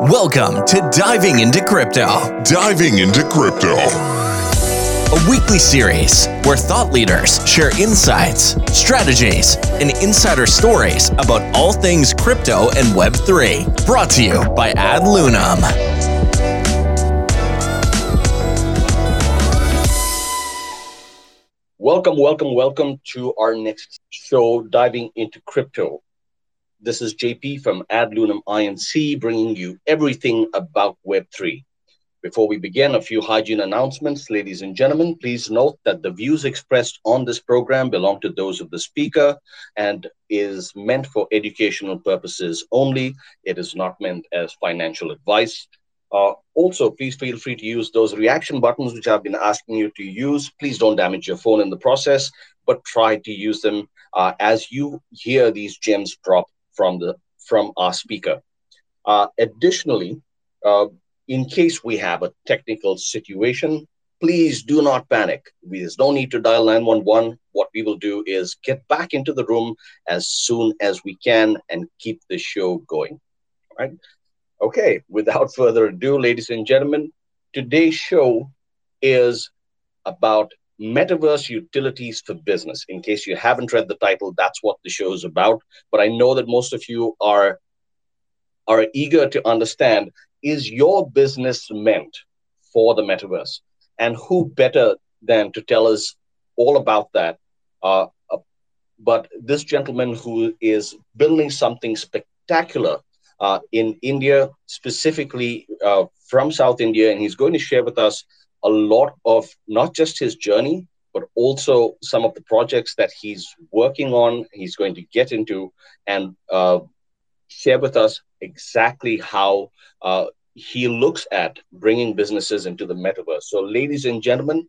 Welcome to Diving into Crypto, Diving into crypto. a weekly series where thought leaders share insights, strategies, and insider stories about all things crypto and Web3. Brought to you by AdLunam. Welcome, welcome, welcome to our next show, Diving into Crypto. This is JP from AdLunam INC, bringing you everything about Web3. Before we begin, a few hygiene announcements. Ladies and gentlemen, please note that the views expressed on this program belong to those of the speaker and is meant for educational purposes only. It is not meant as financial advice. Uh, also, please feel free to use those reaction buttons which I've been asking you to use. Please don't damage your phone in the process, but try to use them uh, as you hear these gems drop from the from our speaker. Uh, additionally, uh, in case we have a technical situation, please do not panic. There's no need to dial 911. What we will do is get back into the room as soon as we can and keep the show going. All right. Okay, without further ado, ladies and gentlemen, today's show is about metaverse utilities for business. In case you haven't read the title, that's what the show is about. But I know that most of you are are eager to understand is your business meant for the metaverse? And who better than to tell us all about that? Uh, uh, but this gentleman who is building something spectacular uh, in India, specifically uh, from South India, and he's going to share with us a lot of not just his journey, but also some of the projects that he's working on, he's going to get into, and uh, share with us exactly how uh, he looks at bringing businesses into the metaverse. So, ladies and gentlemen,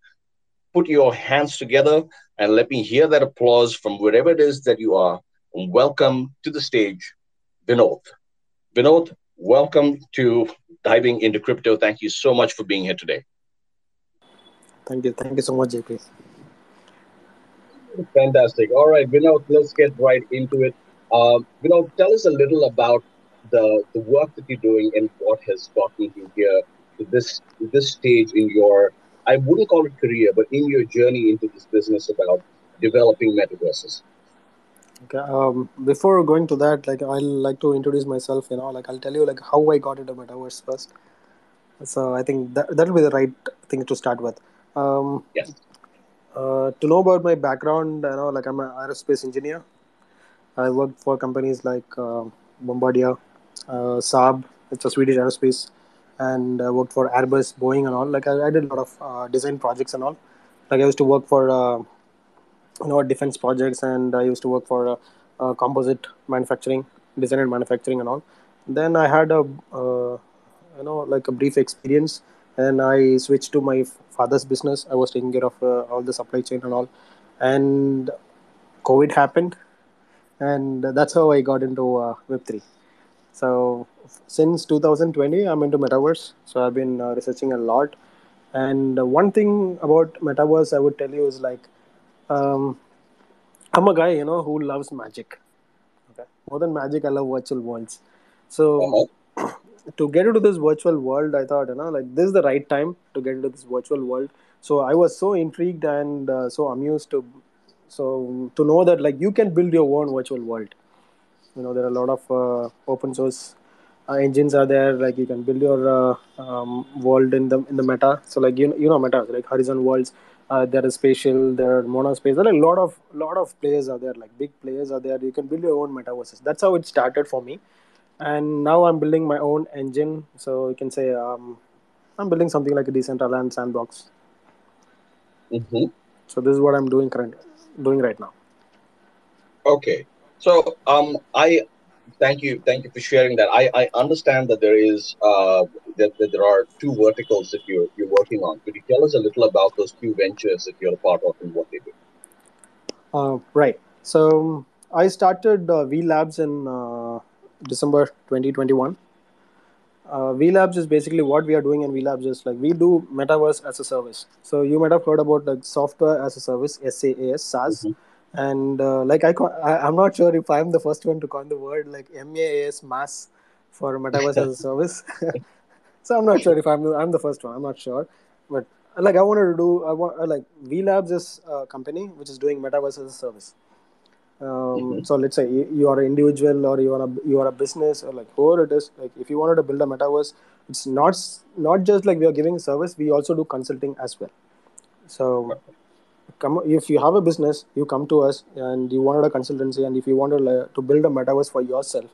put your hands together and let me hear that applause from wherever it is that you are. And welcome to the stage, Vinoth. Vinoth, welcome to Diving into Crypto. Thank you so much for being here today. Thank you. Thank you so much, JP. Fantastic. All right, Vinoth, let's get right into it. Um, Vinoth, tell us a little about the, the work that you're doing and what has gotten you here to this this stage in your I wouldn't call it career, but in your journey into this business about developing metaverses. Okay. Um, before going to that, like I'll like to introduce myself. You know, like I'll tell you like how I got into metaverse first. So I think that that'll be the right thing to start with. Um, Yes. uh, to know about my background, you know, like I'm an aerospace engineer. I worked for companies like uh, Bombardier, uh, Saab. It's a Swedish aerospace, and I worked for Airbus, Boeing, and all. Like I, I did a lot of uh, design projects and all. Like I used to work for uh, you know defense projects, and I used to work for uh, uh, composite manufacturing, design and manufacturing, and all. Then I had a uh, you know like a brief experience, and I switched to my father's business. I was taking care of uh, all the supply chain and all, and COVID happened, and that's how I got into uh, Web three. So since 2020, I'm into metaverse. So I've been uh, researching a lot. And one thing about metaverse, I would tell you is like, um, I'm a guy, you know, who loves magic. Okay, more than magic, I love virtual worlds. So Uh-huh. To get into this virtual world, I thought, you know, like this is the right time to get into this virtual world. So I was so intrigued and uh, so amused to, so to know that like you can build your own virtual world. You know there are a lot of uh, open source uh, engines are there like you can build your uh, um, world in the in the meta. So like you you know meta like horizon worlds uh, there is spatial there are monospace there are a lot of lot of players are there like big players are there. You can build your own metaverses. That's how it started for me and now i'm building my own engine so you can say um, i'm building something like a decentraland sandbox hmm so this is what i'm doing current doing right now Okay. So um, I thank you, thank you for sharing that. I, I understand that there is uh, that, that there are two verticals that you're you're working on. Could you tell us a little about those two ventures that you're a part of and what they do? Uh, right. So I started uh, V Labs in uh, December 2021. Uh, V Labs is basically what we are doing in V Labs is like we do metaverse as a service. So you might have heard about like software as a service, SaaS, SaaS. Mhm. And uh, like I, co- I, I'm not sure if I'm the first one to coin the word like MAAS, mass for metaverse as a service. so I'm not sure if I'm I'm the first one. I'm not sure, but like I wanted to do. I want like V Labs is a company which is doing metaverse as a service. Um, Mhm. So let's say you, you are an individual or you are a you are a business or like whoever it is. Like if you wanted to build a metaverse, it's not not just like we are giving service. We also do consulting as well. So come if you have a business, you come to us and you wanted a consultancy, and if you wanted to build a metaverse for yourself,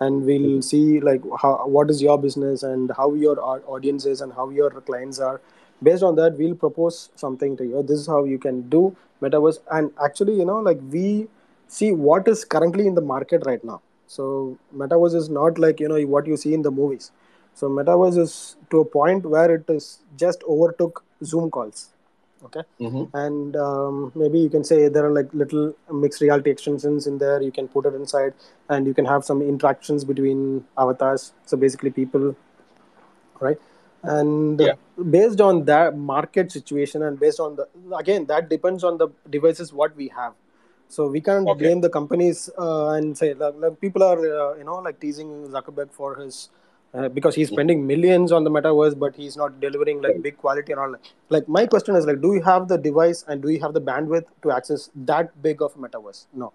and we'll see like how what is your business and how your au- audience is and how your clients are. Based on that, we'll propose something to you. This is how you can do metaverse, and actually, you know, like we see what is currently in the market right now. So metaverse is not like you know what you see in the movies. So metaverse is to a point where it is just overtook Zoom calls. Okay Mhm. and um, maybe you can say there are like little mixed reality extensions in there you can put it inside and you can have some interactions between avatars so basically people right and Yeah. based on that market situation and based on the again that depends on the devices what we have so we can't Okay. blame the companies uh, and say like, like people are uh, you know like teasing zuckerberg for his uh, because he's spending millions on the metaverse but he's not delivering like big quality and all like my question is like do you have the device and do you have the bandwidth to access that big of a metaverse? No.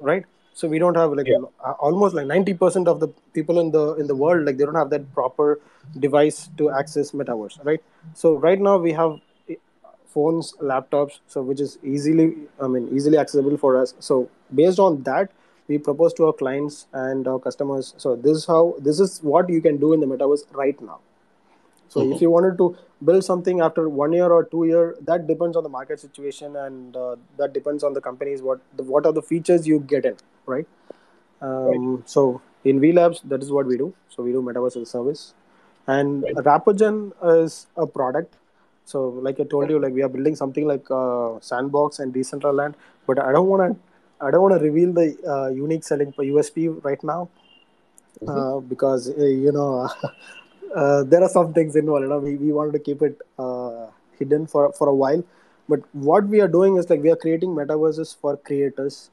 Right? So we don't have like Yeah. almost like 90% of the people in the in the world like they don't have that proper device to access metaverse right? So right now we have phones laptops so which is easily i mean easily accessible for us so based on that we propose to our clients and our customers so this is how this is what you can do in the metaverse right now so Mhm. if you wanted to build something after one year or two year, that depends on the market situation and uh, that depends on the companies what the, what are the features you get in, right? Um, So in V Labs, that is what we do. So we do metaverse as a service, and Right. Rapogen is a product. So like I told you, like we are building something like uh, Sandbox and Decentraland, but I don't want to. I don't want to reveal the uh, unique selling for USP right now uh, because uh, you know uh, there are some things involved. You know, we, we wanted to keep it uh, hidden for for a while, but what we are doing is like we are creating metaverses for creators.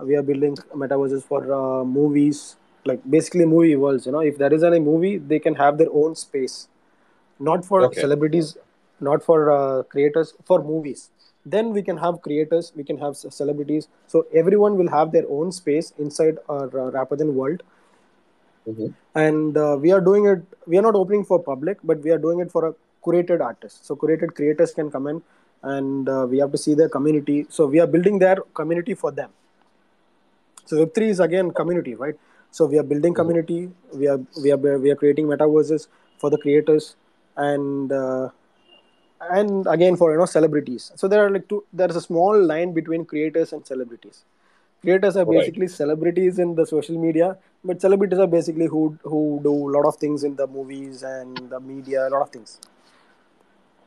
We are building metaverses for uh, movies, like basically movie worlds. You know, if there is any movie, they can have their own space, not for Okay. celebrities, not for uh, creators, for movies. Then we can have creators, we can have celebrities. So everyone will have their own space inside our uh, Rapogen world. Mhm. and uh, we are doing it we are not opening for public but we are doing it for a curated artist. So curated creators can come in and uh, we have to see their community. So we are building their community for them. So web3 is again community right? So we are building community. We are we are we are creating metaverses for the creators. And uh, and again for you know celebrities so there are like two there is a small line between creators and celebrities creators are Right. basically celebrities in the social media but celebrities are basically who who do a lot of things in the movies and the media a lot of things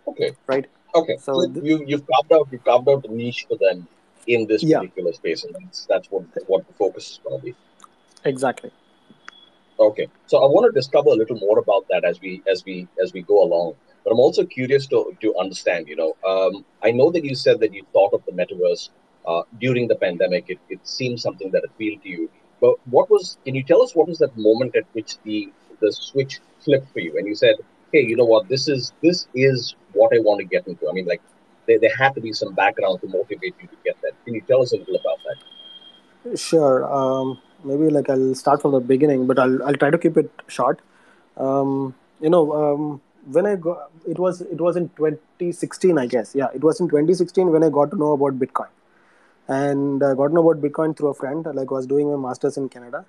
Okay. right Okay. So So, th- you you've carved out you carved out a niche for them in this Yeah. particular space, and that's that's what what the focus is going to be. exactly Okay. So I want to discover a little more about that as we as we as we go along. But I'm also curious to to understand. You know, um, I know that you said that you thought of the metaverse uh, during the pandemic. It it seemed something that appealed to you. But what was? Can you tell us what was that moment at which the the switch flipped for you, and you said, "Hey, you know what? This is this is what I want to get into." I mean, like there there had to be some background to motivate you to get that. Can you tell us a little about that? sure um, maybe like i'll start from the beginning but i'll, I'll try to keep it short um, you know um, when i got it was it was in 2016 i guess yeah it was in 2016 when i got to know about bitcoin and I got to know about Bitcoin through a friend. Like I was doing my masters in Canada.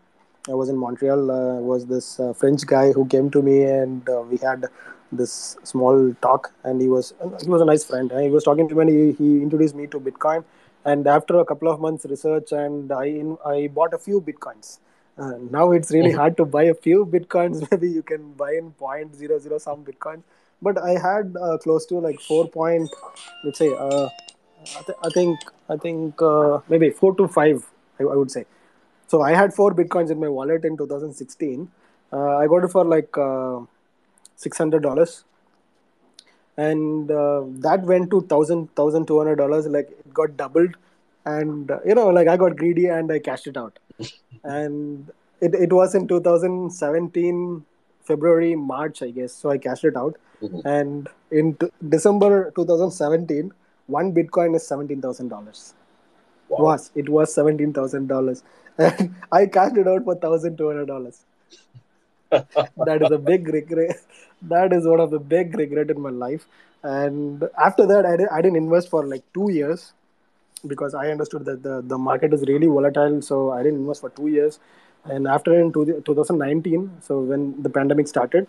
I was in Montreal. Uh, was this uh, French guy who came to me and uh, we had this small talk. And he was he was a nice friend. He was talking to me. And he, he introduced me to Bitcoin. And after a couple of months research, and I I bought a few bitcoins. Uh, now it's really hard to buy a few bitcoins. Maybe you can buy in point zero zero some bitcoins. But I had uh, close to like four point, let's say. Uh, I, th- I think I think uh, maybe four to five. I, I would say. So I had four bitcoins in my wallet in 2016. Uh, I got it for like uh, six hundred dollars, and uh, that went to thousand thousand two hundred dollars. Like it got doubled, and uh, you know, like I got greedy and I cashed it out. And it, it was in 2017 February March I guess. So I cashed it out, Mhm. and in t- December 2017, one Bitcoin is seventeen thousand dollars. Wow. Was it was seventeen thousand dollars, and I cashed it out for thousand two hundred dollars. that is a big regret. That is one of the big regret in my life. And after that, I, I didn't invest for like two years because I understood that the, the market is really volatile. So I didn't invest for two years. And after in two, 2019, so when the pandemic started,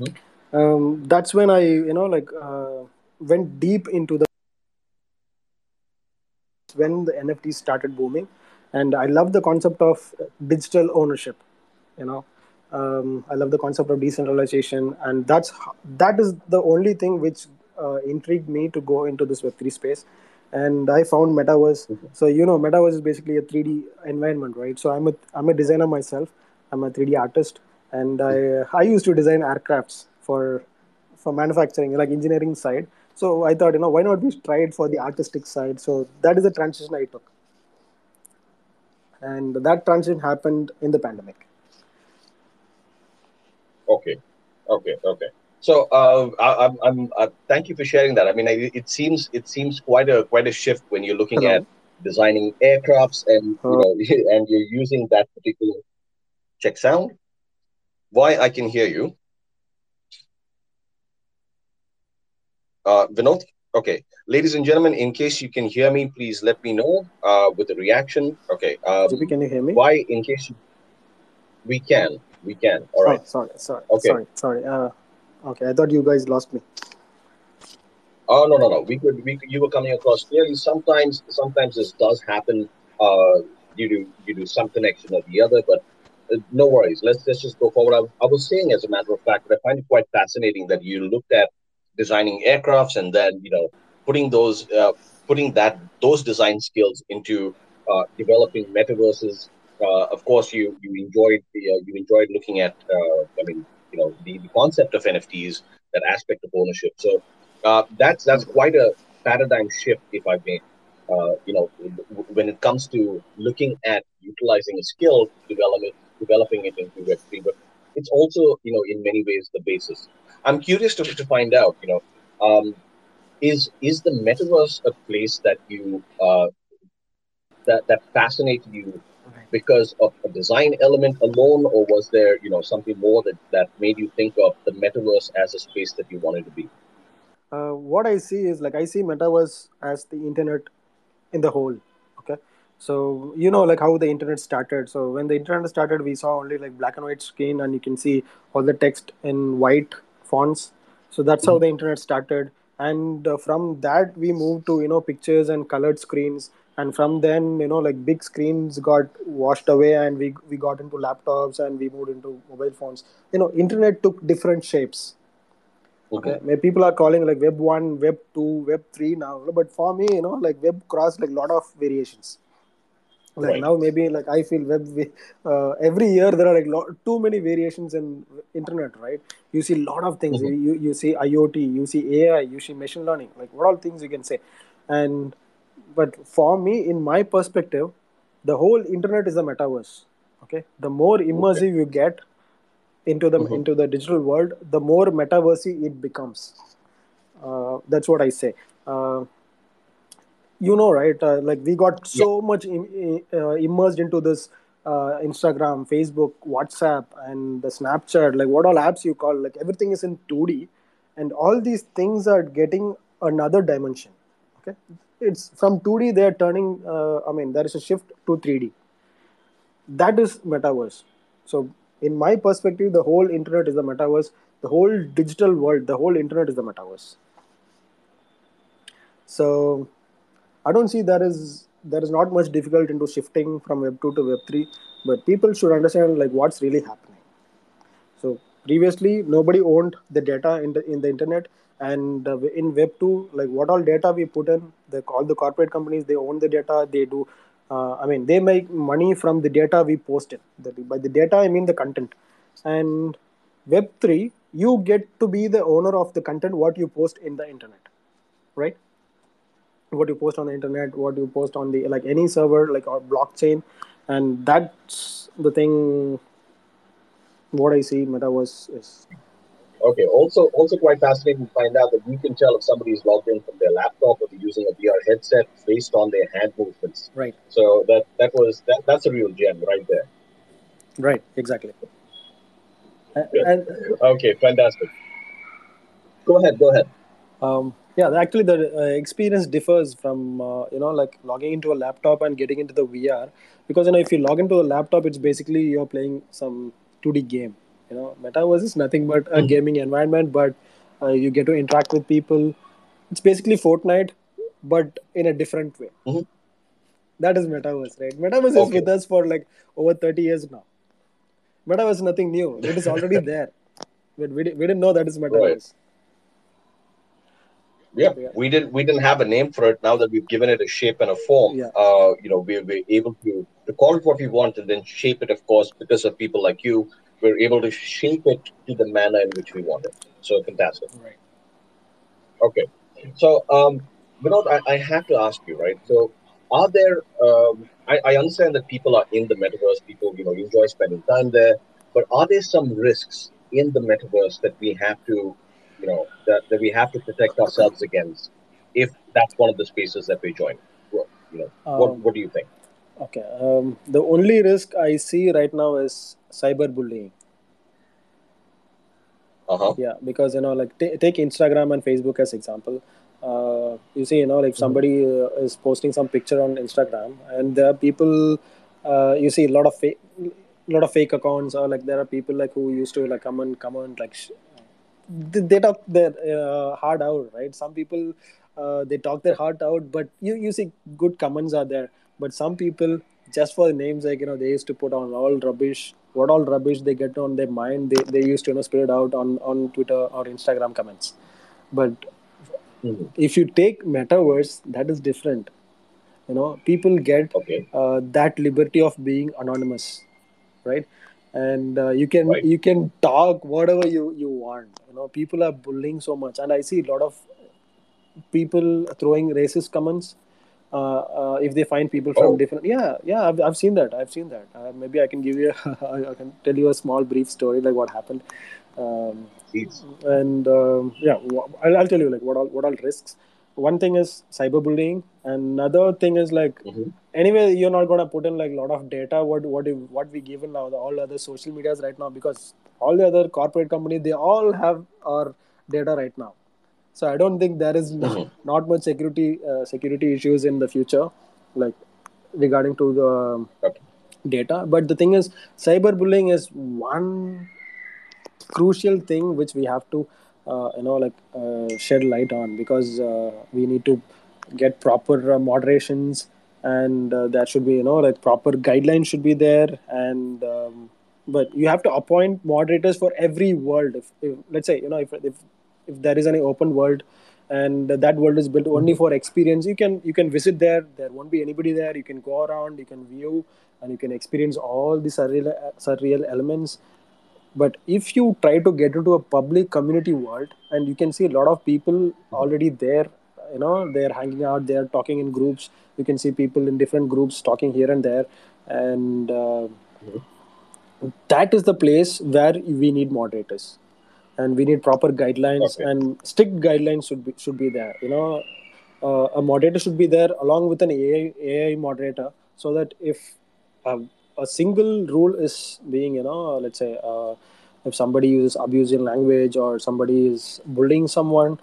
Mhm. um, that's when I, you know, like uh, went deep into the when the NFTs started booming, and I love the concept of digital ownership. You know, um, I love the concept of decentralization, and that's that is the only thing which uh, intrigued me to go into this Web three space. And I found Metaverse. So you know, Metaverse is basically a three D environment, right? So I'm a I'm a designer myself. I'm a three D artist, and I I used to design aircrafts for for manufacturing, like engineering side. So I thought, you know, why not we try it for the artistic side? So that is the transition I took, and that transition happened in the pandemic. Okay, okay, okay. So, uh, I, I'm, I'm, uh, thank you for sharing that. I mean, I, it seems, it seems quite a, quite a shift when you're looking Hello. at designing aircrafts and you know, and you're using that particular check sound. Why I can hear you, uh, Vinoth. Okay, ladies and gentlemen, in case you can hear me, please let me know uh, with the reaction. Okay, um, JP, can you hear me? why in case you, we can, we can. All right. Oh, sorry, sorry, Okay. sorry, sorry. Uh, okay, I thought you guys lost me. Oh no no no. We could we you were coming across clearly. Sometimes sometimes this does happen uh, due to due to some connection or the other, but uh, no worries. Let's let's just go forward. I, I was saying, as a matter of fact, that I find it quite fascinating that you looked at designing aircrafts and then you know putting those uh, putting that those design skills into uh, developing metaverses. Uh, of course, you you enjoyed the uh, you enjoyed looking at uh, I mean you know the, the concept of NFTs, that aspect of ownership. So uh, that's that's quite a paradigm shift, if I may. Uh, you know, when it comes to looking at utilizing a skill, develop it, developing it into Web three, but it's also you know in many ways the basis. I'm curious to, to find out, you know, um, is is the metaverse a place that you uh, that that fascinated you because of a design element alone, or was there you know something more that that made you think of the metaverse as a space that you wanted to be? Uh, what I see is like I see metaverse as the internet in the whole. Okay, so you know like how the internet started. So when the internet started, we saw only like black and white screen, and you can see all the text in white fonts. So that's how the internet started, and uh, from that we moved to you know pictures and colored screens, and from then you know like big screens got washed away, and we we got into laptops, and we moved into mobile phones. You know, internet took different shapes okay. May people are calling like web 1 web 2 web 3 now but for me you know like web crossed like lot of variations like Right. now maybe like i feel web uh, every year there are like lo- too many variations in internet right you see a lot of things Mhm. you, you see iot you see ai you see machine learning like what all things you can say and but for me in my perspective the whole internet is a metaverse okay? The more immersive you get into the Mhm. into the digital world the more metaversey it becomes. Uh, that's what i say. Uh, you know right uh, like we got so much Im- uh, immersed into this uh, instagram facebook whatsapp and the snapchat like what all apps you call like everything is in 2d and all these things are getting another dimension okay. It's from 2d they're turning uh, i mean there is a shift to 3d that is metaverse. So in my perspective the whole internet is the metaverse. The whole digital world the whole internet is the metaverse. So i don't see there is there is not much difficult into shifting from web 2 to web 3 but people should understand like what's really happening. So previously nobody owned the data in the in the internet and uh, in web 2 like what all data we put in the all the corporate companies they own the data they do uh, i mean they make money from the data we post in. The, by the data i mean the content. And web 3 you get to be the owner of the content what you post in the internet right? What you post on the internet what you post on the like any server like or blockchain. And that's the thing. What I see metaverse is Okay. Also, also quite fascinating to find out that you can tell if somebody is logged in from their laptop or they're using a VR headset based on their hand movements. right, So that that was that that's a real gem right there. right, exactly. And, Okay, fantastic. Go ahead. Go ahead. um, yeah, actually, the uh, experience differs from uh, you know like logging into a laptop and getting into the VR because you know if you log into a laptop, it's basically you're playing some 2D game. You know, metaverse is nothing but a gaming environment, but uh, you get to interact with people. It's basically Fortnite, but in a different way. Mhm. That is metaverse, right? Metaverse is with us for like over 30 years now. Metaverse is nothing new. It is already there. But we, we didn't know that is metaverse. Yeah, Yeah. we didn't we didn't have a name for it. Now that we've given it a shape and a form, Yeah. uh, you know, we're, we're able to to call it what we want and then shape it. Of course, because of people like you, we're able to shape it to the manner in which we want it. So fantastic. Right. Okay, so um, Vinoth, I, I have to ask you, right? So, are there? Um, I, I understand that people are in the metaverse. People, you know, enjoy spending time there. But are there some risks in the metaverse that we have to, you know, that, that we have to protect ourselves against if that's one of the spaces that we join? Well, you know, what, Um, what do you think? Okay. Um, the only risk I see right now is cyberbullying. Uh huh. Yeah, because you know, like t- take Instagram and Facebook as example. Uh, you see, you know, like somebody uh, is posting some picture on Instagram, and there are people. Uh, you see a lot of fake, lot of fake accounts, or like there are people like who used to like come and come and like sh- they, talk their uh, heart out, right? Some people uh, they talk their heart out, but you you see good comments are there. But some people just for the names, like you know, they used to put on all rubbish. What all rubbish they get on their mind, they, they used to you know spread it out on on Twitter or Instagram comments. But Mhm. if you take metaverse, that is different. You know, people get Okay. uh, that liberty of being anonymous, right? And uh, you can Right. you can talk whatever you you want. You know, people are bullying so much, and I see a lot of people throwing racist comments. Uh, uh, if they find people from Oh. different, yeah, yeah, I've, I've seen that. I've seen that. Uh, maybe I can give you, I can tell you a small brief story like what happened. Um, and um, yeah I'll, I'll tell you like what all what all risks one thing is cyberbullying and another thing is like Mhm. anyway you're not going to put in like a lot of data what what if, what we given now the, all other social medias right now because all the other corporate companies they all have our data right now so i don't think there is not, Mhm. not much security uh, security issues in the future like regarding to the um, Okay. data but the thing is cyberbullying is one crucial thing which we have to uh, you know like uh, shed light on because uh, we need to get proper uh, moderations and uh, there should be you know like proper guidelines should be there and um, but you have to appoint moderators for every world if, if let's say you know if, if if there is any open world and that world is built only for experience you can you can visit there. There won't be anybody there. You can go around you can view and you can experience all the surreal surreal elements. But if you try to get into a public community world and you can see a lot of people already there you know they're hanging out they're talking in groups. You can see people in different groups talking here and there. And uh, that is the place where we need moderators and we need proper guidelines Okay. and strict guidelines should be should be there you know. Uh, a moderator should be there along with an AI, AI moderator so that if a, a single rule is being you know let's say uh, if somebody uses abusive language or somebody is bullying someone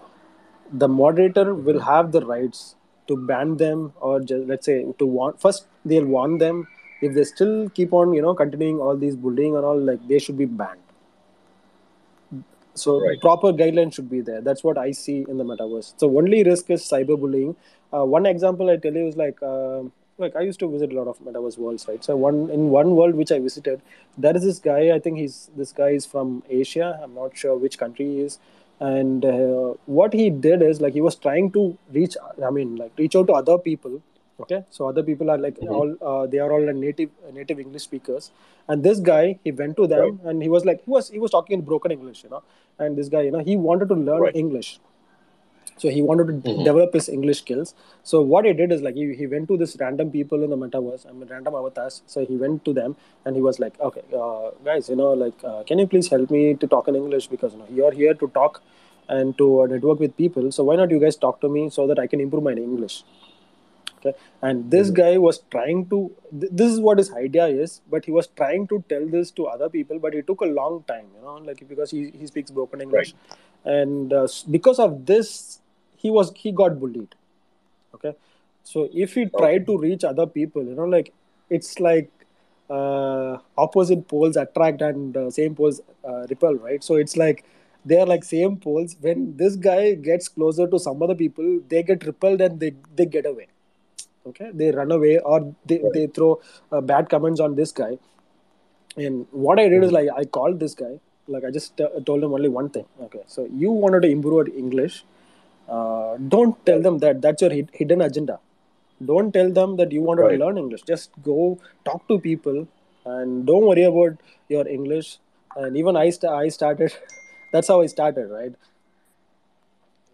the moderator will have the rights to ban them or just, let's say to warn first they'll warn them. If they still keep on you know continuing all these bullying and all like they should be banned so Right. proper guidelines should be there. That's what i see in the metaverse. So only risk is cyberbullying. Uh, one example i tell you is like um like i used to visit a lot of metaverse worlds right? So one in one world which i visited there is this guy i think he's this guy is from asia. I'm not sure which country he is. And uh, what he did is like he was trying to reach i mean like reach out to other people okay? So other people are like Mhm. all uh, they are all like native native english speakers. And this guy he went to them and he was like he was he was talking in broken english you know? And this guy you know he wanted to learn Right. english. So he wanted to Mhm. develop his english skills. So what he did is like he, he went to this random people in the metaverse i mean random avatars. So he went to them and he was like okay uh, guys you know like uh, can you please help me to talk in english? Because you know you're here to talk and to uh, network with people. So why not you guys talk to me so that i can improve my english okay and this guy was trying to th- this is what his idea is but he was trying to tell this to other people but it took a long time you know like because he, he speaks broken english. And uh, because of this he was he got bullied okay? So if he tried to reach other people you know like it's like uh, opposite poles attract and uh, same poles uh, repel right? So it's like they are like same poles. When this guy gets closer to some other people they get repelled and they, they get away okay? They run away or they, they throw uh, bad comments on this guy. And what i did is like i called this guy. Like i just uh, told him only one thing okay? So you wanted to improve english. Uh, don't tell them that that's your hid- hidden agenda. Don't tell them that you wanted Right. to learn english. Just go talk to people and don't worry about your english. And even i, st- I started that's how i started right?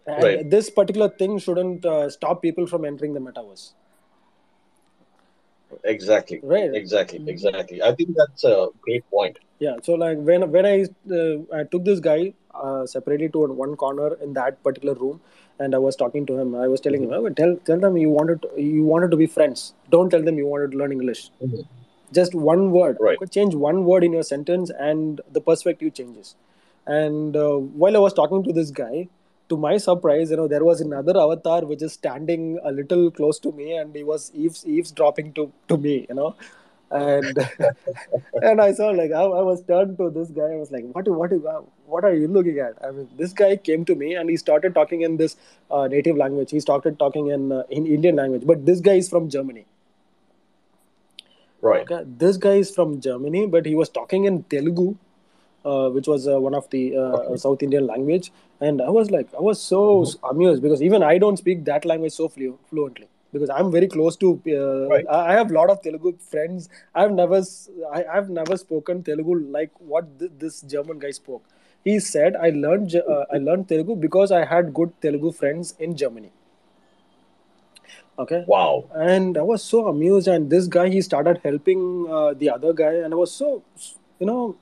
And Right. this particular thing shouldn't uh, stop people from entering the metaverse Exactly. Right. Exactly. Exactly. I think that's a great point. yeah so like when when i uh, i took this guy uh, separately to one corner in that particular room and i was talking to him i was telling him oh, tell tell them you wanted to, you wanted to be friends don't tell them you wanted to learn english just one word Right. Change one word in your sentence and the perspective changes and uh, while i was talking to this guy to my surprise you know there was another avatar which is standing a little close to me and he was eaves eavesdropping to to me you know and and I saw like I, I was turned to this guy. I was like, "What? What? What are you looking at?" I mean, this guy came to me and he started talking in this uh, native language. He started talking in uh, in Indian language, but this guy is from Germany. Right. Okay, this guy is from Germany, but he was talking in Telugu, uh, which was uh, one of the uh, South Indian language. And I was like, I was so amused because even I don't speak that language so flu- fluently because I'm very close to. Uh, Right. I have a lot of Telugu friends. I've never, s- I, have never spoken Telugu like what th- this German guy spoke. He said, "I learned, uh, I learned Telugu because I had good Telugu friends in Germany." Okay, Wow. and I was so amused. And this guy, he started helping uh, the other guy, and I was so, you know,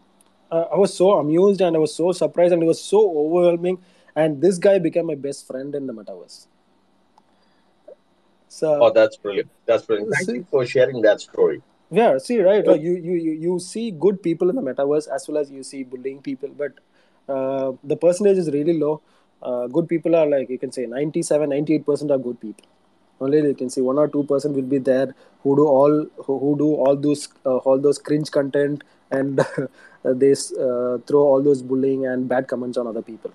uh, I was so amused and I was so surprised, and it was so overwhelming. And this guy became my best friend in the metaverse. So Oh, that's brilliant. That's brilliant. Thank See- you for sharing that story. yeah, see, right? Like you, you, you, see good people in the metaverse as well as you see bullying people, but uh, the percentage is really low. Uh, good people are like you can say 97, 98 percent are good people. Only you can see one or two percent will be there who do all who, who do all those uh, all those cringe content and they uh, throw all those bullying and bad comments on other people.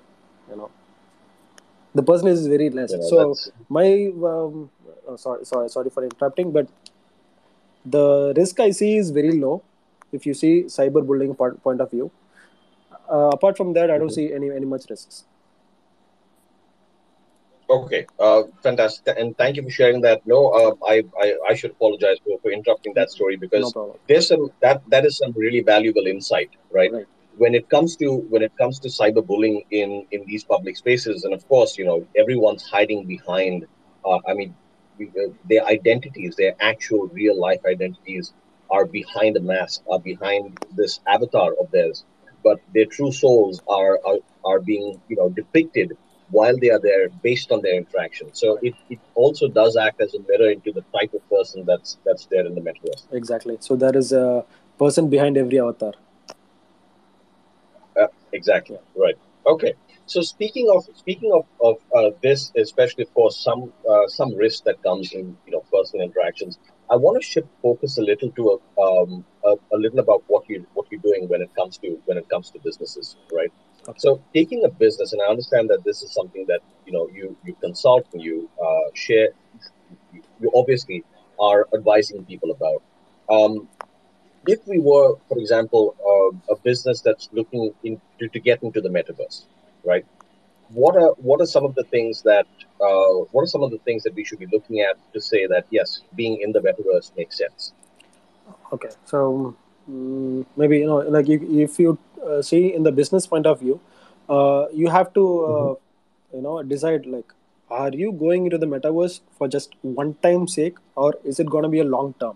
You know, the percentage is very less. Know, so that's- my um, oh, sorry, sorry, sorry for interrupting, but the risk I see is very low if you see cyberbullying part, point of view. Uh, apart from that, I don't see any any much risks. Okay, uh, fantastic, and thank you for sharing that. No, uh, I, I I should apologize for, for interrupting that story because problem. there's some that that is some really valuable insight, right? Right. When it comes to when it comes to cyberbullying in in these public spaces, and of course, you know, everyone's hiding behind. Uh, I mean, uh, their identities, their actual real life identities, are behind a mask, are behind this avatar of theirs, but their true souls are are, are being you know depicted while they are there based on their interaction. So it, it also does act as a mirror into the type of person that's that's there in the metaverse. Exactly. So there is a person behind every avatar. Uh, exactly. Right. Okay. So speaking of speaking of, of uh, this, especially for some uh, some risk that comes in you know personal interactions, I want to shift focus a little to a, um, a, a little about what you what you're doing when it comes to when it comes to businesses, right? Okay. So taking a business, and I understand that this is something that you know you you consult and you uh, share, you, you obviously are advising people about. Um, if we were, for example, uh, a business that's looking into to get into the metaverse, right? What are what are some of the things that uh, what are some of the things that we should be looking at to say that yes, being in the metaverse makes sense? Okay. So mm, maybe you know, like if, if you uh, see in the business point of view, uh, you have to uh, you know decide like are you going into the metaverse for just one time sake or is it going to be a long term?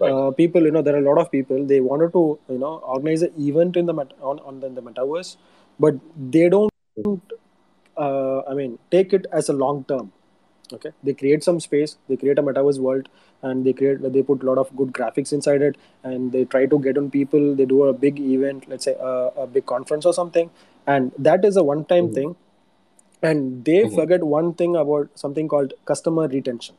Right. uh, people you know there are a lot of people they wanted to you know organize an event in the met- on, on the, the metaverse but they don't uh, i mean take it as a long term okay they create some space they create a metaverse world and they create they put a lot of good graphics inside it and they try to get on people they do a big event let's say a, a big conference or something and that is a one time Mhm. thing and they Mhm. forget one thing about something called customer retention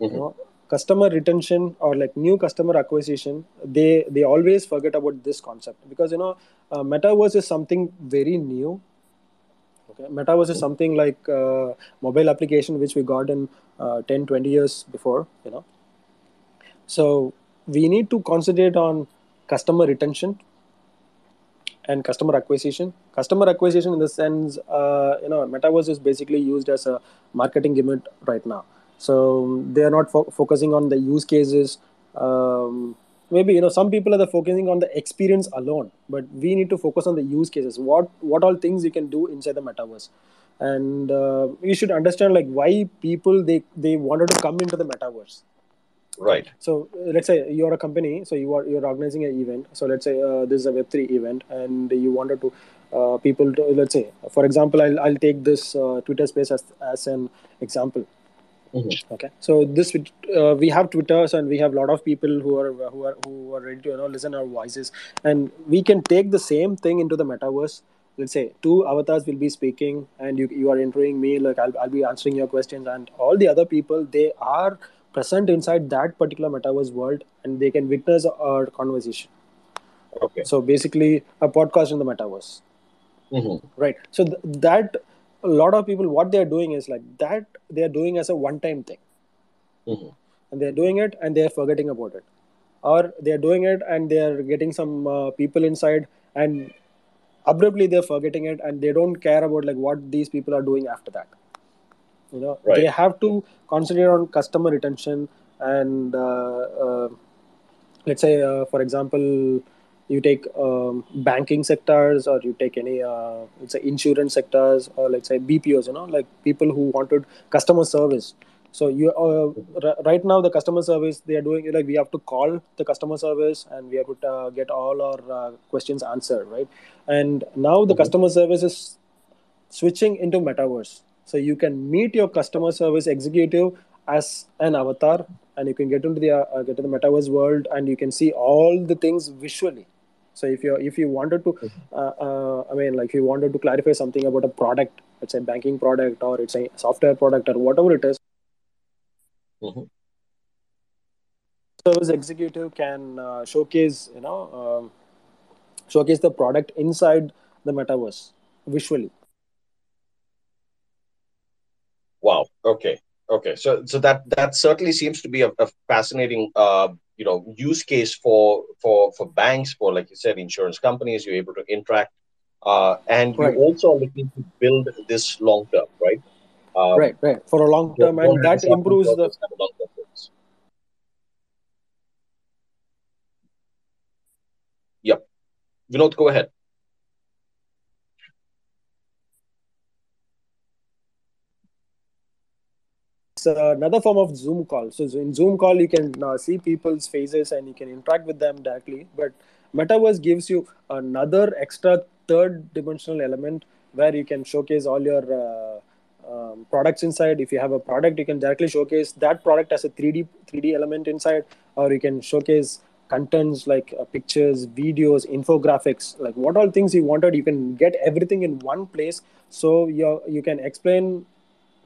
Mhm. you know customer retention or like new customer acquisition they they always forget about this concept because you know uh, metaverse is something very new metaverse is something like uh, mobile application which we got in uh, 10 20 years before you know. So we need to concentrate on customer retention and customer acquisition. Customer acquisition in the sense uh, you know metaverse is basically used as a marketing gimmick right now. So they are not fo- focusing on the use cases um, maybe you know some people are focusing on the experience alone but we need to focus on the use cases. What what all things you can do inside the metaverse? And uh, you should understand like why people they they wanted to come into the metaverse. Right. so uh, let's say you're a company so you are you're organizing an event. So let's say uh, this is a web3 event and you wanted to uh, people to let's say for example i'll, I'll take this uh, twitter space as, as an example Mhm. okay. So this uh, we have twitters and we have a lot of people who are who are who are ready to you know listen our voices. And we can take the same thing into the metaverse. Let's say two avatars will be speaking and you, you are entering me like I'll, I'll be answering your questions. And all the other people they are present inside that particular metaverse world and they can witness our conversation. Okay. so basically a podcast in the metaverse. Mhm. right. So th- that a lot of people what they are doing is like that they are doing as a one time thing Mhm. and they're doing it and they're forgetting about it or they're doing it and they're getting some uh, people inside and abruptly they're forgetting it and they don't care about like what these people are doing after that you know Right. they have to concentrate on customer retention and uh, uh, let's say uh, for example you take um, banking sectors or you take any uh, let's say insurance sectors or let's say bpos you know like people who wanted customer service. So you uh, r- right now the customer service they are doing like we have to call the customer service and we have to uh, get all our uh, questions answered right? And now the Mhm. customer service is switching into metaverse. So you can meet your customer service executive as an avatar and you can get into the uh, get to the metaverse world and you can see all the things visually so if you if you wanted to uh, uh, i mean like if you wanted to clarify something about a product it's a banking product or it's a software product or whatever it is Mhm. service executive can uh, showcase you know um, showcase the product inside the metaverse visually Wow. Okay. Okay. So so that that certainly seems to be a, a fascinating uh, you know use case for for for banks for like you said insurance companies. You're able to interact, uh, and Right. you also are looking to build this long term, right? Um, right right for a long term and that improves the this of long-term. Yep. Vinoth, go ahead. It's uh, another form of zoom call. So in zoom call you can uh, see people's faces and you can interact with them directly. But metaverse gives you another extra third dimensional element where you can showcase all your uh, um, products inside. If you have a product you can directly showcase that product as a 3d 3d element inside. Or you can showcase contents like uh, pictures videos infographics like what all things you wanted. You can get everything in one place. So you you can explain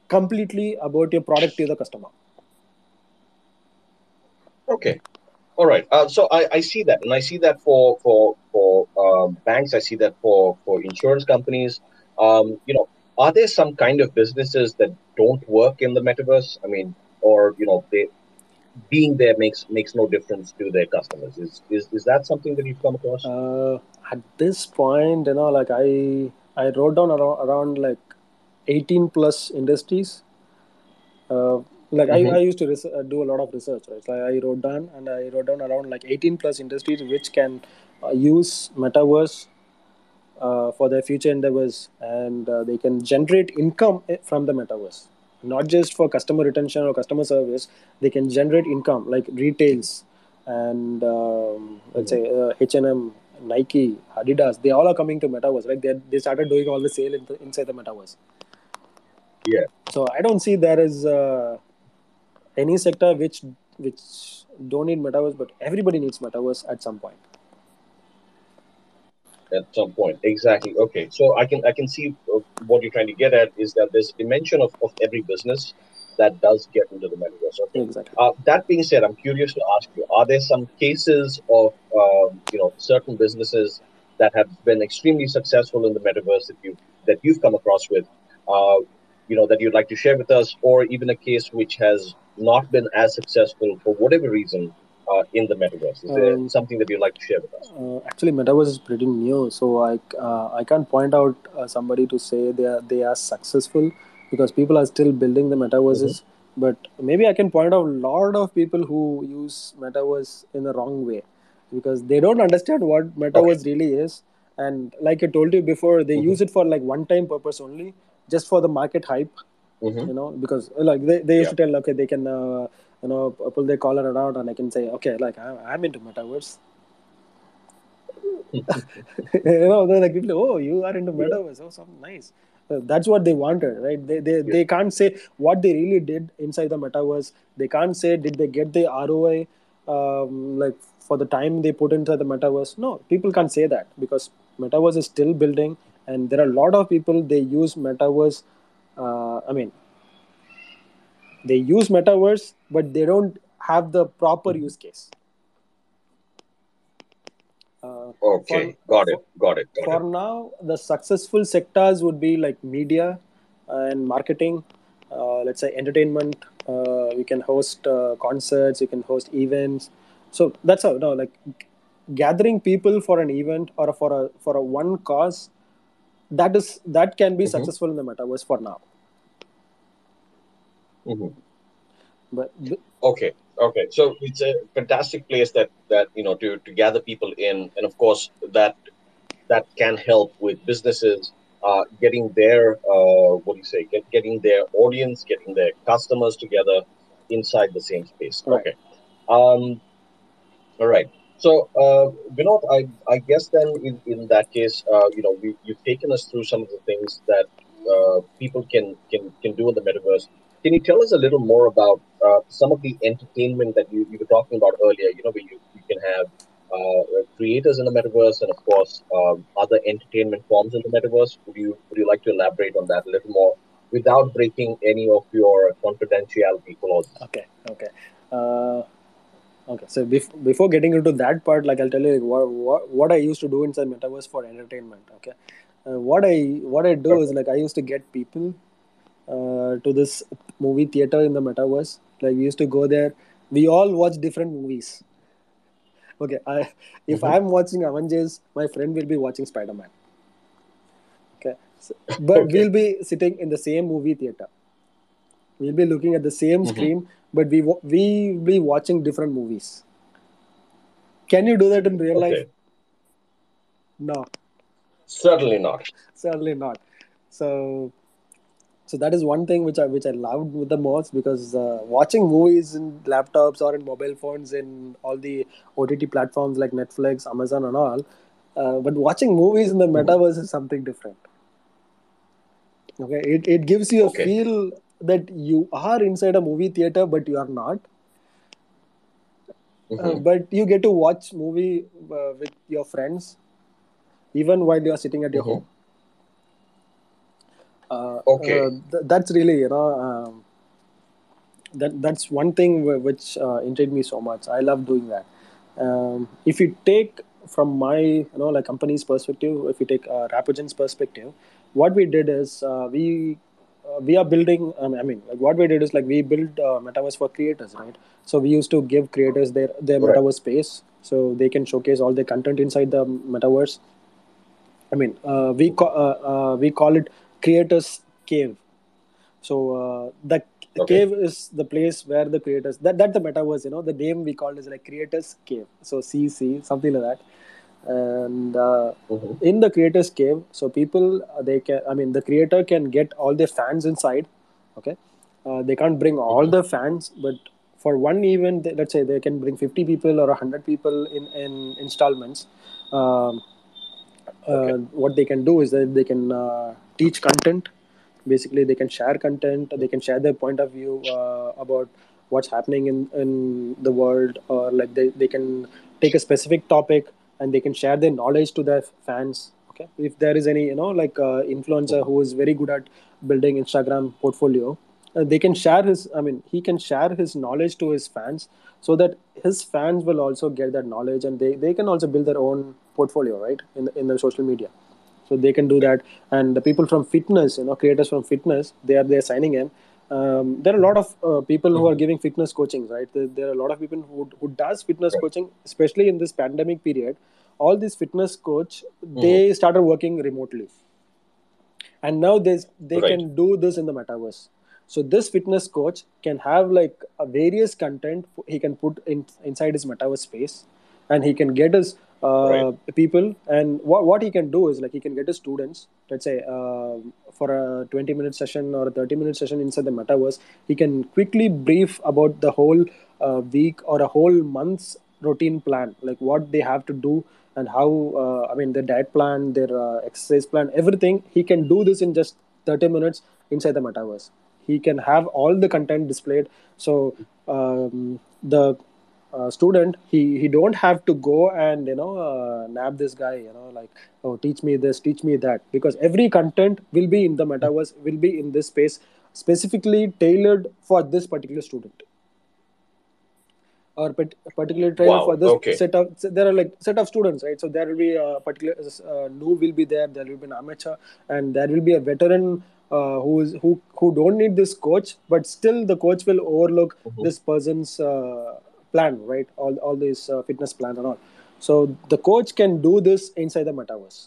completely about your product to the customer. Okay. All right. Uh, so I, I see that, and I see that for for for um, banks. I see that for for insurance companies. Um, you know, are there some kind of businesses that don't work in the metaverse? I mean, or you know, they being there makes makes no difference to their customers. Is is, is that something that you've come across? Uh, at this point, you know, like I I wrote down around, around like 18 plus industries. Uh, like Mhm. I, I used to res- uh, do a lot of research, right? So I wrote down and I wrote down around like 18 plus industries which can uh, use metaverse uh, for their future endeavors, and uh, they can generate income eh, from the metaverse. Not just for customer retention or customer service, they can generate income like retails and um, let's say uh, H&M, Nike, Adidas. They all are coming to metaverse. Like they they started doing all the sale in the, inside the metaverse. Yeah. So I don't see there is uh, any sector which which don't need metaverse, but everybody needs metaverse at some point. At some point, exactly. Okay, so I can I can see uh, what you're trying to get at is that there's a dimension of, of every business that does get into the metaverse. Okay. Exactly. Uh, that being said, I'm curious to ask you: Are there some cases of um, you know certain businesses that have been extremely successful in the metaverse that you that you've come across with, uh, you know, that you'd like to share with us, or even a case which has not been as successful for whatever reason uh, in the metaverse? Is there Um, something that you'd like to share with us? Uh, actually, metaverse is pretty new, so I uh, I can't point out uh, somebody to say they are they are successful because people are still building the metaverses. But maybe I can point out a lot of people who use metaverse in the wrong way because they don't understand what metaverse really is. And like I told you before, they use it for like one-time purpose only, just for the market hype. Mhm. You know, because like they, they used Yeah. to tell, okay, they can uh, you know pull their collar around, and I can say, okay, like I'm, I'm into metaverse. you know, they're like people, oh, you are into metaverse. Oh, something nice. Uh, that's what they wanted, right? They, they, they can't say what they really did inside the metaverse. They can't say did they get the ROI um, like for the time they put into the metaverse. No, people can't say that because metaverse is still building, and there are a lot of people they use metaverse. Uh, I mean, they use metaverse, but they don't have the proper use case. Uh, Okay, for- got it, got it, got for it. now the successful sectors would be like media and marketing uh, let's say entertainment uh, we can host uh, concerts we can host events so that's how no like gathering people for an event or for a for a one cause that is that can be Mhm. successful in the metaverse for now Mhm. but th- Okay, okay. So it's a fantastic place that that you know to to gather people in, and of course that that can help with businesses uh, getting their uh, what do you say? Get, getting their audience, getting their customers together inside the same space. Right. Okay. Um. All right. So, uh, Vinoth, I I guess then in, in that case, uh, you know, we, you've taken us through some of the things that uh, people can can can do in the metaverse. Can you tell us a little more about uh, some of the entertainment that you, you were talking about earlier? You know, where you, you can have uh, creators in the metaverse and, of course, um, other entertainment forms in the metaverse. Would you would you like to elaborate on that a little more without breaking any of your confidentiality clauses? Okay, okay. Okay, so bef- before getting into that part, like I'll tell you like, what, what what I used to do inside metaverse for entertainment. Okay, uh, what I what I do is like I used to get people uh, to this movie theater in the metaverse. Like we used to go there. We all watch different movies. Okay, I if Mhm. I'm watching Avengers, my friend will be watching Spider Man. Okay, so, but Okay. we'll be sitting in the same movie theater. We'll be looking at the same Mhm. screen, but we wa- we will be watching different movies. Can you do that in real life? No, Certainly not. certainly not. So, so that is one thing which I which I loved with the most because uh, watching movies in laptops or in mobile phones in all the OTT platforms like Netflix, Amazon, and all, uh, but watching movies in the Mhm. metaverse is something different. Okay, it it gives you a Okay. feel that you are inside a movie theater, but you are not. Uh, Mhm. but you get to watch movie uh, with your friends even while you are sitting at your Mhm. home uh, Okay. uh, th- that's really you know um, that that's one thing wh- which uh, intrigued me so much i love doing that um, if you take from my you know like company's perspective if you take uh, rapogen's perspective what we did is uh, we uh, we are building um, i mean like what we did is like we build uh, metaverse for creators right? So we used to give creators their their Right. metaverse space so they can showcase all their content inside the metaverse. I mean uh, we ca- uh, uh, we call it creators cave. So uh, the Okay. cave is the place where the creators that that's the metaverse you know the name we called is like creators cave. So cc something like that and uh, Mhm. in the creators cave so people uh, they can i mean the creator can get all their fans inside okay uh, they can't bring all the fans but for one event they- let's say they can bring 50 people or 100 people in in installments um, Okay. uh, what they can do is that they can uh, teach content basically they can share content they can share their point of view uh, about what's happening in, in the world or like they, they can take a specific topic and they can share their knowledge to their fans okay? If there is any you know like uh, influencer who is very good at building instagram portfolio uh, they can share his i mean he can share his knowledge to his fans so that his fans will also get that knowledge and they, they can also build their own portfolio right in the, in the social media. So they can do that. And the people from fitness you know creators from fitness they are they're signing in um, there are a lot of uh, people who are giving fitness coaching right? There, there are a lot of people who, who does fitness coaching especially in this pandemic period. All these fitness coach they started working remotely. And now they they Right. can do this in the metaverse. So this fitness coach can have like a various content he can put in inside his metaverse space and he can get his uh, Right. people. And what, what he can do is like he can get his students let's say um for a 20 minute session or a 30 minute session inside the metaverse he can quickly brief about the whole uh, week or a whole month's routine plan like what they have to do and how uh, i mean their diet plan their uh, exercise plan everything. He can do this in just 30 minutes inside the metaverse. He can have all the content displayed. So um, the uh, student he he don't have to go and you know uh, nab this guy you know like oh teach me this teach me that because every content will be in the metaverse will be in this space specifically tailored for this particular student or particular trailer Wow, for this okay. set of so there are like set of students right so there will be a particular uh, noob will be there there will be an amateur and there will be a veteran uh, who is who who don't need this coach but still the coach will overlook Mhm. this person's uh, plan right all all this uh, fitness plan and all so the coach can do this inside the metaverse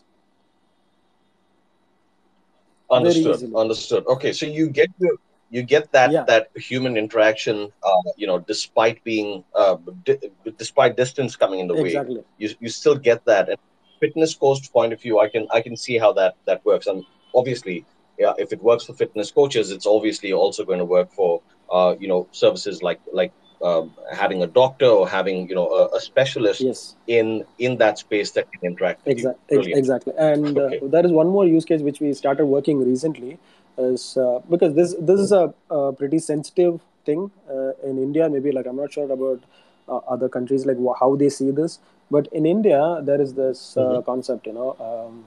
Understood. Understood. Okay, so you get your, you get that Yeah. that human interaction, uh, you know, despite being uh, di- despite distance coming in the way, you you still get that. And fitness coach point of view, I can I can see how that that works. And obviously, yeah, if it works for fitness coaches, it's obviously also going to work for uh, you know services like like um, having a doctor or having you know a, a specialist yes in in that space that can interact with Exactly, you. Brilliant. exactly. And uh, there is one more use case which we started working recently, is uh, because this this is a, a pretty sensitive thing uh, in India. Maybe like I'm not sure about uh, other countries like how they see this, but in India there is this uh, Mhm. concept. You know, um,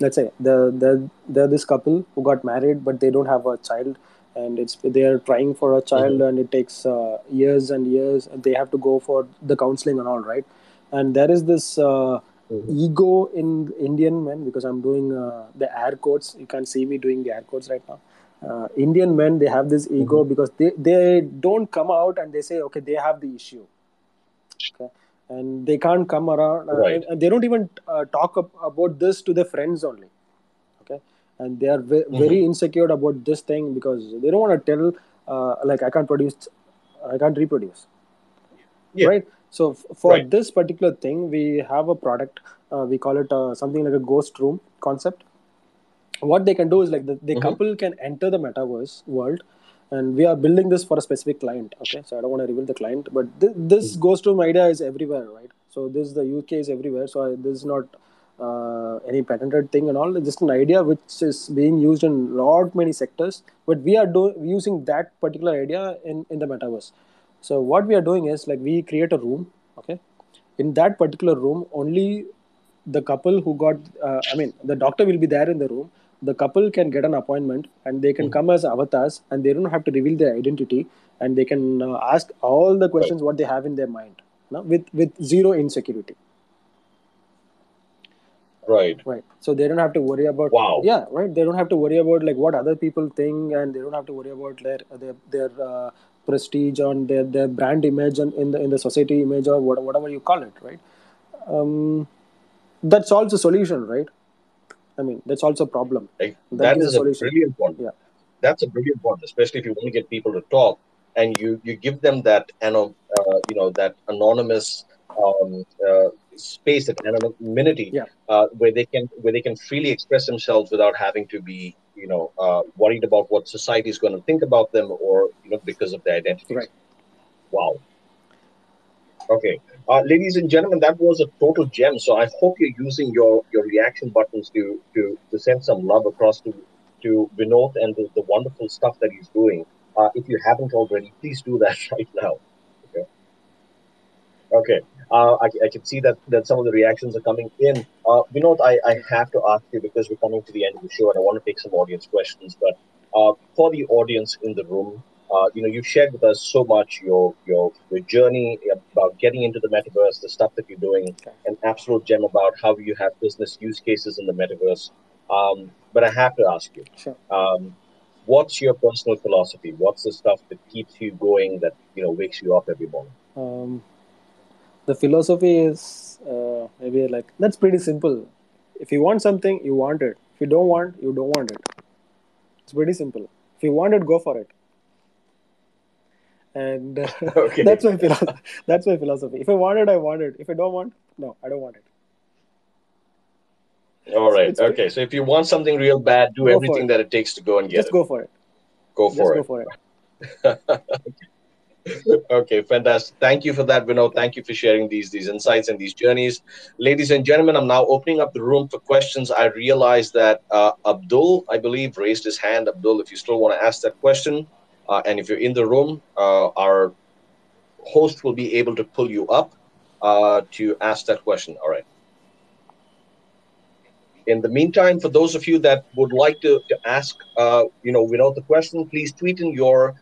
let's say the the they're this couple who got married but they don't have a child. And it's they are trying for a child, and it takes uh, years and years. And they have to go for the counseling and all, right? And there is this uh, Mhm. ego in Indian men because I'm doing uh, the air quotes. You can't see me doing the air quotes right now. Uh, Indian men they have this ego because they they don't come out and they say okay they have the issue, okay, and they can't come around uh, Right. and, and they don't even uh, talk ab- about this to their friends only, okay, and they are ve- very insecure about this thing because they don't want to tell uh, like I can't produce, I can't reproduce. Yeah. right? So f- for Right. this particular thing we have a product uh, we call it uh, something like a ghost room concept. What they can do is like the, the Mhm. couple can enter the metaverse world and we are building this for a specific client okay? So i don't want to reveal the client but th- this ghost room idea is everywhere right? So this is the uk is everywhere so I, this is not uh, any patented thing and all it's just an idea which is being used in lot many sectors but we are do- using that particular idea in, in the metaverse. So what we are doing is like we create a room okay? In that particular room only the couple who got uh, i mean the doctor will be there in the room. The couple can get an appointment and they can come as avatars and they don't have to reveal their identity and they can uh, ask all the questions what they have in their mind no? with with zero insecurity Right. right so they don't have to worry about Wow. yeah right they don't have to worry about like what other people think and they don't have to worry about their their their uh, prestige on their their brand image and in the in the society image or what, whatever you call it right um, that solves solution right i mean that's also a problem Like, That that gives is a solution. brilliant one. Yeah. That's a brilliant one, especially if you want to get people to talk and you you give them that uh, you know that anonymous um, uh, space, and anonymity, Yeah. uh, where they can where they can freely express themselves without having to be, you know, uh, worried about what society is going to think about them, or you know, because of their identity. Right. Wow. Okay, uh, ladies and gentlemen, that was a total gem. So I hope you're using your your reaction buttons to to to send some love across to to Vinoth and the, the wonderful stuff that he's doing. Uh, if you haven't already, please do that right now. Okay. Okay. Uh, I, I can see that, that some of the reactions are coming in. Uh, Vinoth, I, I have to ask you because we're coming to the end of the show and I want to take some audience questions. But uh, for the audience in the room, uh, you know, you've shared with us so much your, your your journey about getting into the metaverse, the stuff that you're doing, an absolute gem about how you have business use cases in the metaverse. Um, but I have to ask you, Sure. um, what's your personal philosophy? What's the stuff that keeps you going, that you know wakes you up every morning? Um, the philosophy is uh, maybe like that's pretty simple. If you want something, you want it. If you don't want, you don't want it. It's pretty simple. If you want it, go for it. And uh, Okay. that's my philosophy. That's my philosophy. If I want it, I want it. If I don't want, no, I don't want it. All right. pretty- Okay. So if you want something real bad, do Go everything it. that it takes to go and get Just it. Just go for it. Go for it. Just for go for it. okay, fantastic. Thank you for that, Vinoth. Thank you for sharing these these insights and these journeys, ladies and gentlemen. I'm now opening up the room for questions. I realize that uh, Abdul, I believe, raised his hand. Abdul, if you still want to ask that question, uh, and if you're in the room, uh, our host will be able to pull you up uh, to ask that question. All right. In the meantime, for those of you that would like to, to ask, uh, you know, Vinoth the question, please tweet in your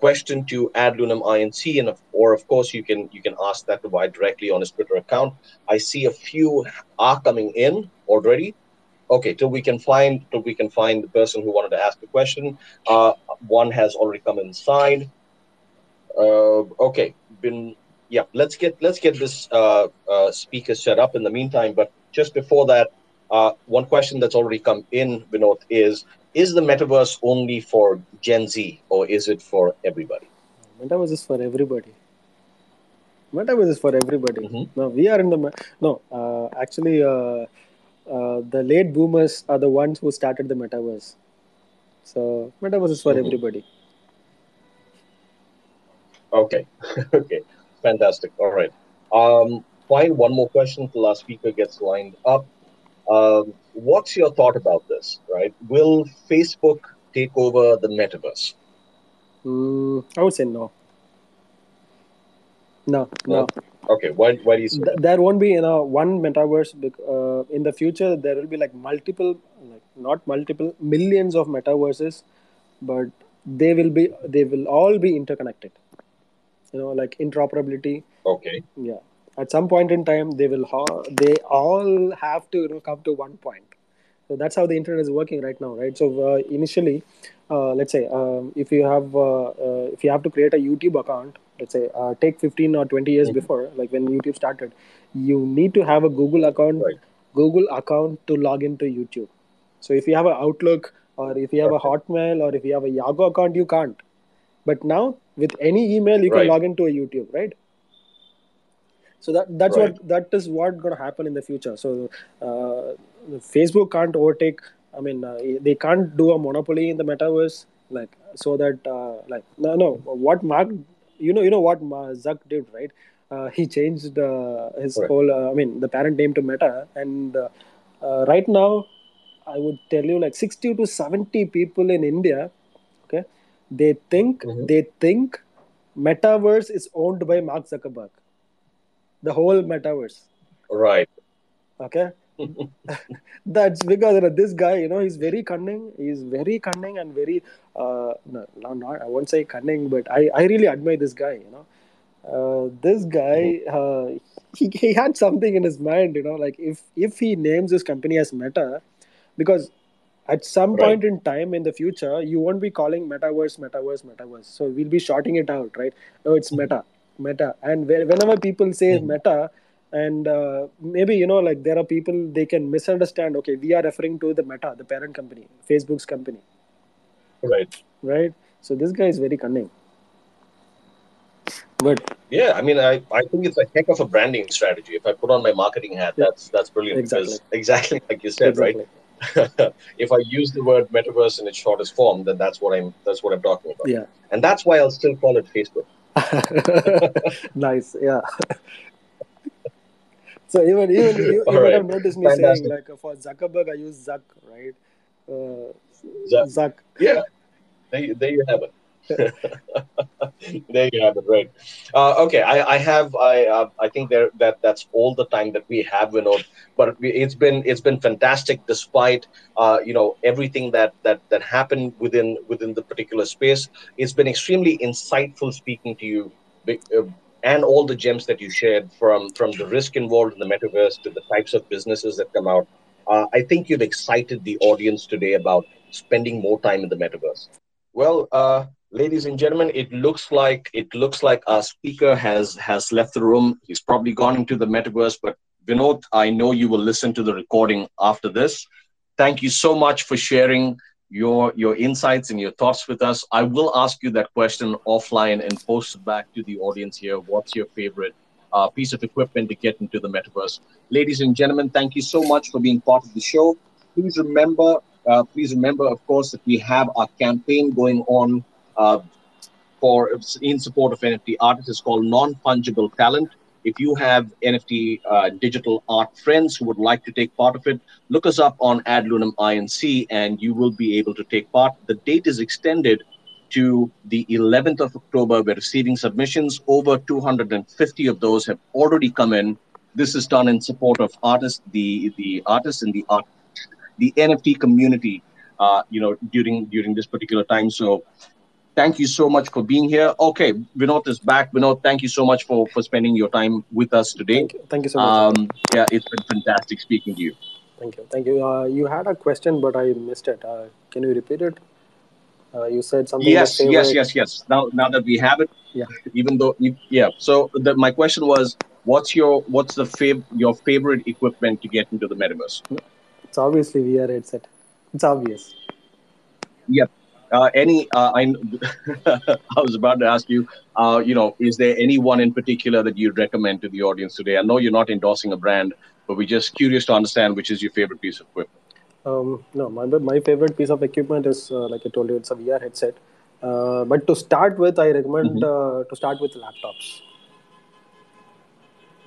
question to AdLunam inc and of, or of course you can you can ask that to Wide directly on his twitter account. I see a few are coming in already. Okay till we can find till we can find the person who wanted to ask the question. Uh, one has already come inside uh, okay been yeah let's get let's get this uh, uh, speaker set up in the meantime. But just before that uh, one question that's already come in Vinoth is is the metaverse only for Gen Z or is it for everybody? Metaverse is for everybody. Metaverse is for everybody. Mhm. No, we are in the. me- No, uh, actually, uh, uh, the late boomers are the ones who started the metaverse. So, metaverse is for Mhm. everybody. Okay, okay, fantastic. All right. Um, fine. One more question till our speaker gets lined up. Um, what's your thought about this? Right? Will Facebook take over the metaverse? Mm, I would say no. No, no. Okay. Why? Why do you say Th- that? there won't be you know one metaverse. bec- Uh, in the future, there will be like multiple, like not multiple, millions of metaverses, but they will be they will all be interconnected. You know, like interoperability. Okay. Yeah. At some point in time, they will ha- they all have to you know come to one point. So that's how the internet is working right now, right? So uh, initially, uh, let's say um, if you have uh, uh, if you have to create a YouTube account, let's say uh, take 15 or 20 years Mhm. before, like when YouTube started, you need to have a Google account, Right. Google account to log into YouTube. So if you have an Outlook or if you have a Hotmail or if you have a Yahoo account, you can't. But now with any email, you Right. can log into a YouTube, right? So that that's Right. what that is what going to happen in the future. So uh, Facebook can't overtake. I mean, uh, they can't do a monopoly in the metaverse, like so that uh, like no no what Mark, you know you know what Zuck did right. Uh, he changed uh, his Right. whole. Uh, I mean, the parent name to Meta, and uh, uh, right now, I would tell you like sixty to seventy people in India. Okay, they think Mhm. they think metaverse is owned by Mark Zuckerberg. The whole metaverse. Right. Okay. That's because you know, this guy, you know, he's very cunning. He's very cunning and very, uh, no, no, not, I won't say cunning, but I, I really admire this guy, you know. Uh, this guy, uh, he, he had something in his mind, you know, like if, if he names his company as Meta, because at some Right. point in time in the future, you won't be calling metaverse, metaverse, metaverse. So we'll be shorting it out, right? No, it's meta, meta. And whenever people say Mhm. meta, and uh, maybe you know, like there are people they can misunderstand. Okay, we are referring to the Meta, the parent company, Facebook's company, Right. right? So this guy is very cunning. but yeah, I mean, I, I think it's a heck of a branding strategy. If I put on my marketing hat, Yeah. that's that's brilliant. Exactly. Because exactly like you said, exactly. right? if I use the word metaverse in its shortest form, then that's what I'm that's what I'm talking about. Yeah. And that's why I'll still call it Facebook. nice. Yeah. so even even you, you might right. have noticed me Fantastic. saying like for Zuckerberg, I use Zuck, right? Uh, Zuck. Zuck. Yeah. There, there you have it. there you have it, right? Uh, okay, I, I have, I, uh, I think there that that's all the time that we have, Vinoth. But it's been it's been fantastic, despite uh, you know everything that that that happened within within the particular space. It's been extremely insightful speaking to you, uh, and all the gems that you shared from from the risk involved in the metaverse to the types of businesses that come out. Uh, I think you've excited the audience today about spending more time in the metaverse. Well, uh, ladies and gentlemen, it looks like it looks like our speaker has has left the room. He's probably gone into the metaverse. But Vinoth, I know you will listen to the recording after this. Thank you so much for sharing your your insights and your thoughts with us. I will ask you that question offline and post it back to the audience here. What's your favorite uh, piece of equipment to get into the metaverse? Ladies and gentlemen, thank you so much for being part of the show. Please remember, uh, please remember, of course, that we have our campaign going on uh, for in support of NFT artists. It's called Non Fungible Talent. If you have NFT uh, digital art friends who would like to take part of it, look us up on AdLunam INC and you will be able to take part. The date is extended to the 11th of October. We're receiving submissions. Over 250 of those have already come in. This is done in support of artists, the the artists and the art, the NFT community. Uh, you know, during during this particular time. So, thank you so much for being here. Okay, Vinoth is back. Vinoth, thank you so much for for spending your time with us today. Thank you. Thank you so much. Um, yeah, it's been fantastic speaking to you. Thank you. Thank you. Uh, you had a question, but I missed it. Uh, can you repeat it? Uh, you said something. yes yes yes yes now now that we have it Yeah. even though you, yeah so the, my question was what's your what's the fav- your favorite equipment to get into the metaverse It's obviously VR headset. It's obvious. Uh, any uh, I, I was about to ask you uh, you know is there anyone in particular that you'd recommend to the audience today i know you're not endorsing a brand but we're just curious to understand which is your favorite piece of equipment Um, no, my my favorite piece of equipment is uh, like I told you, it's a VR headset. Uh, but to start with, I recommend Mhm. uh, to start with laptops.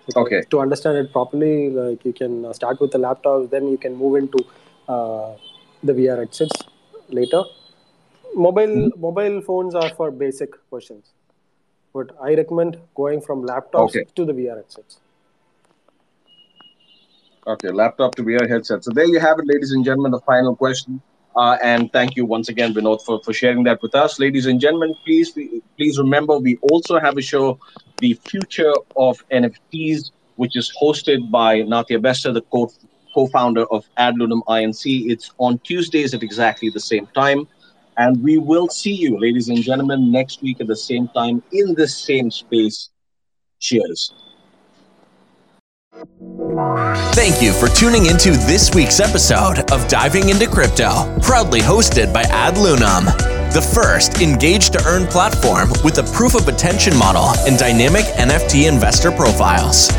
Because Okay. To understand it properly, like you can start with the laptops, then you can move into uh, the VR headsets later. Mobile mobile phones are for basic questions, but I recommend going from laptops Okay. to the VR headsets. Okay, laptop to VR headset. So there you have it, ladies and gentlemen, the final question. Uh, and thank you once again, Vinoth, for, for sharing that with us. Ladies and gentlemen, please please remember we also have a show, The Future of NFTs, which is hosted by Nathia Bester, the co- co-founder of AdLunam INC. It's on Tuesdays at exactly the same time. And we will see you, ladies and gentlemen, next week at the same time in the same space. Cheers. Thank you for tuning into this week's episode of Diving into Crypto, proudly hosted by AdLunam, the first engage to earn platform with a proof of attention model and dynamic NFT investor profiles.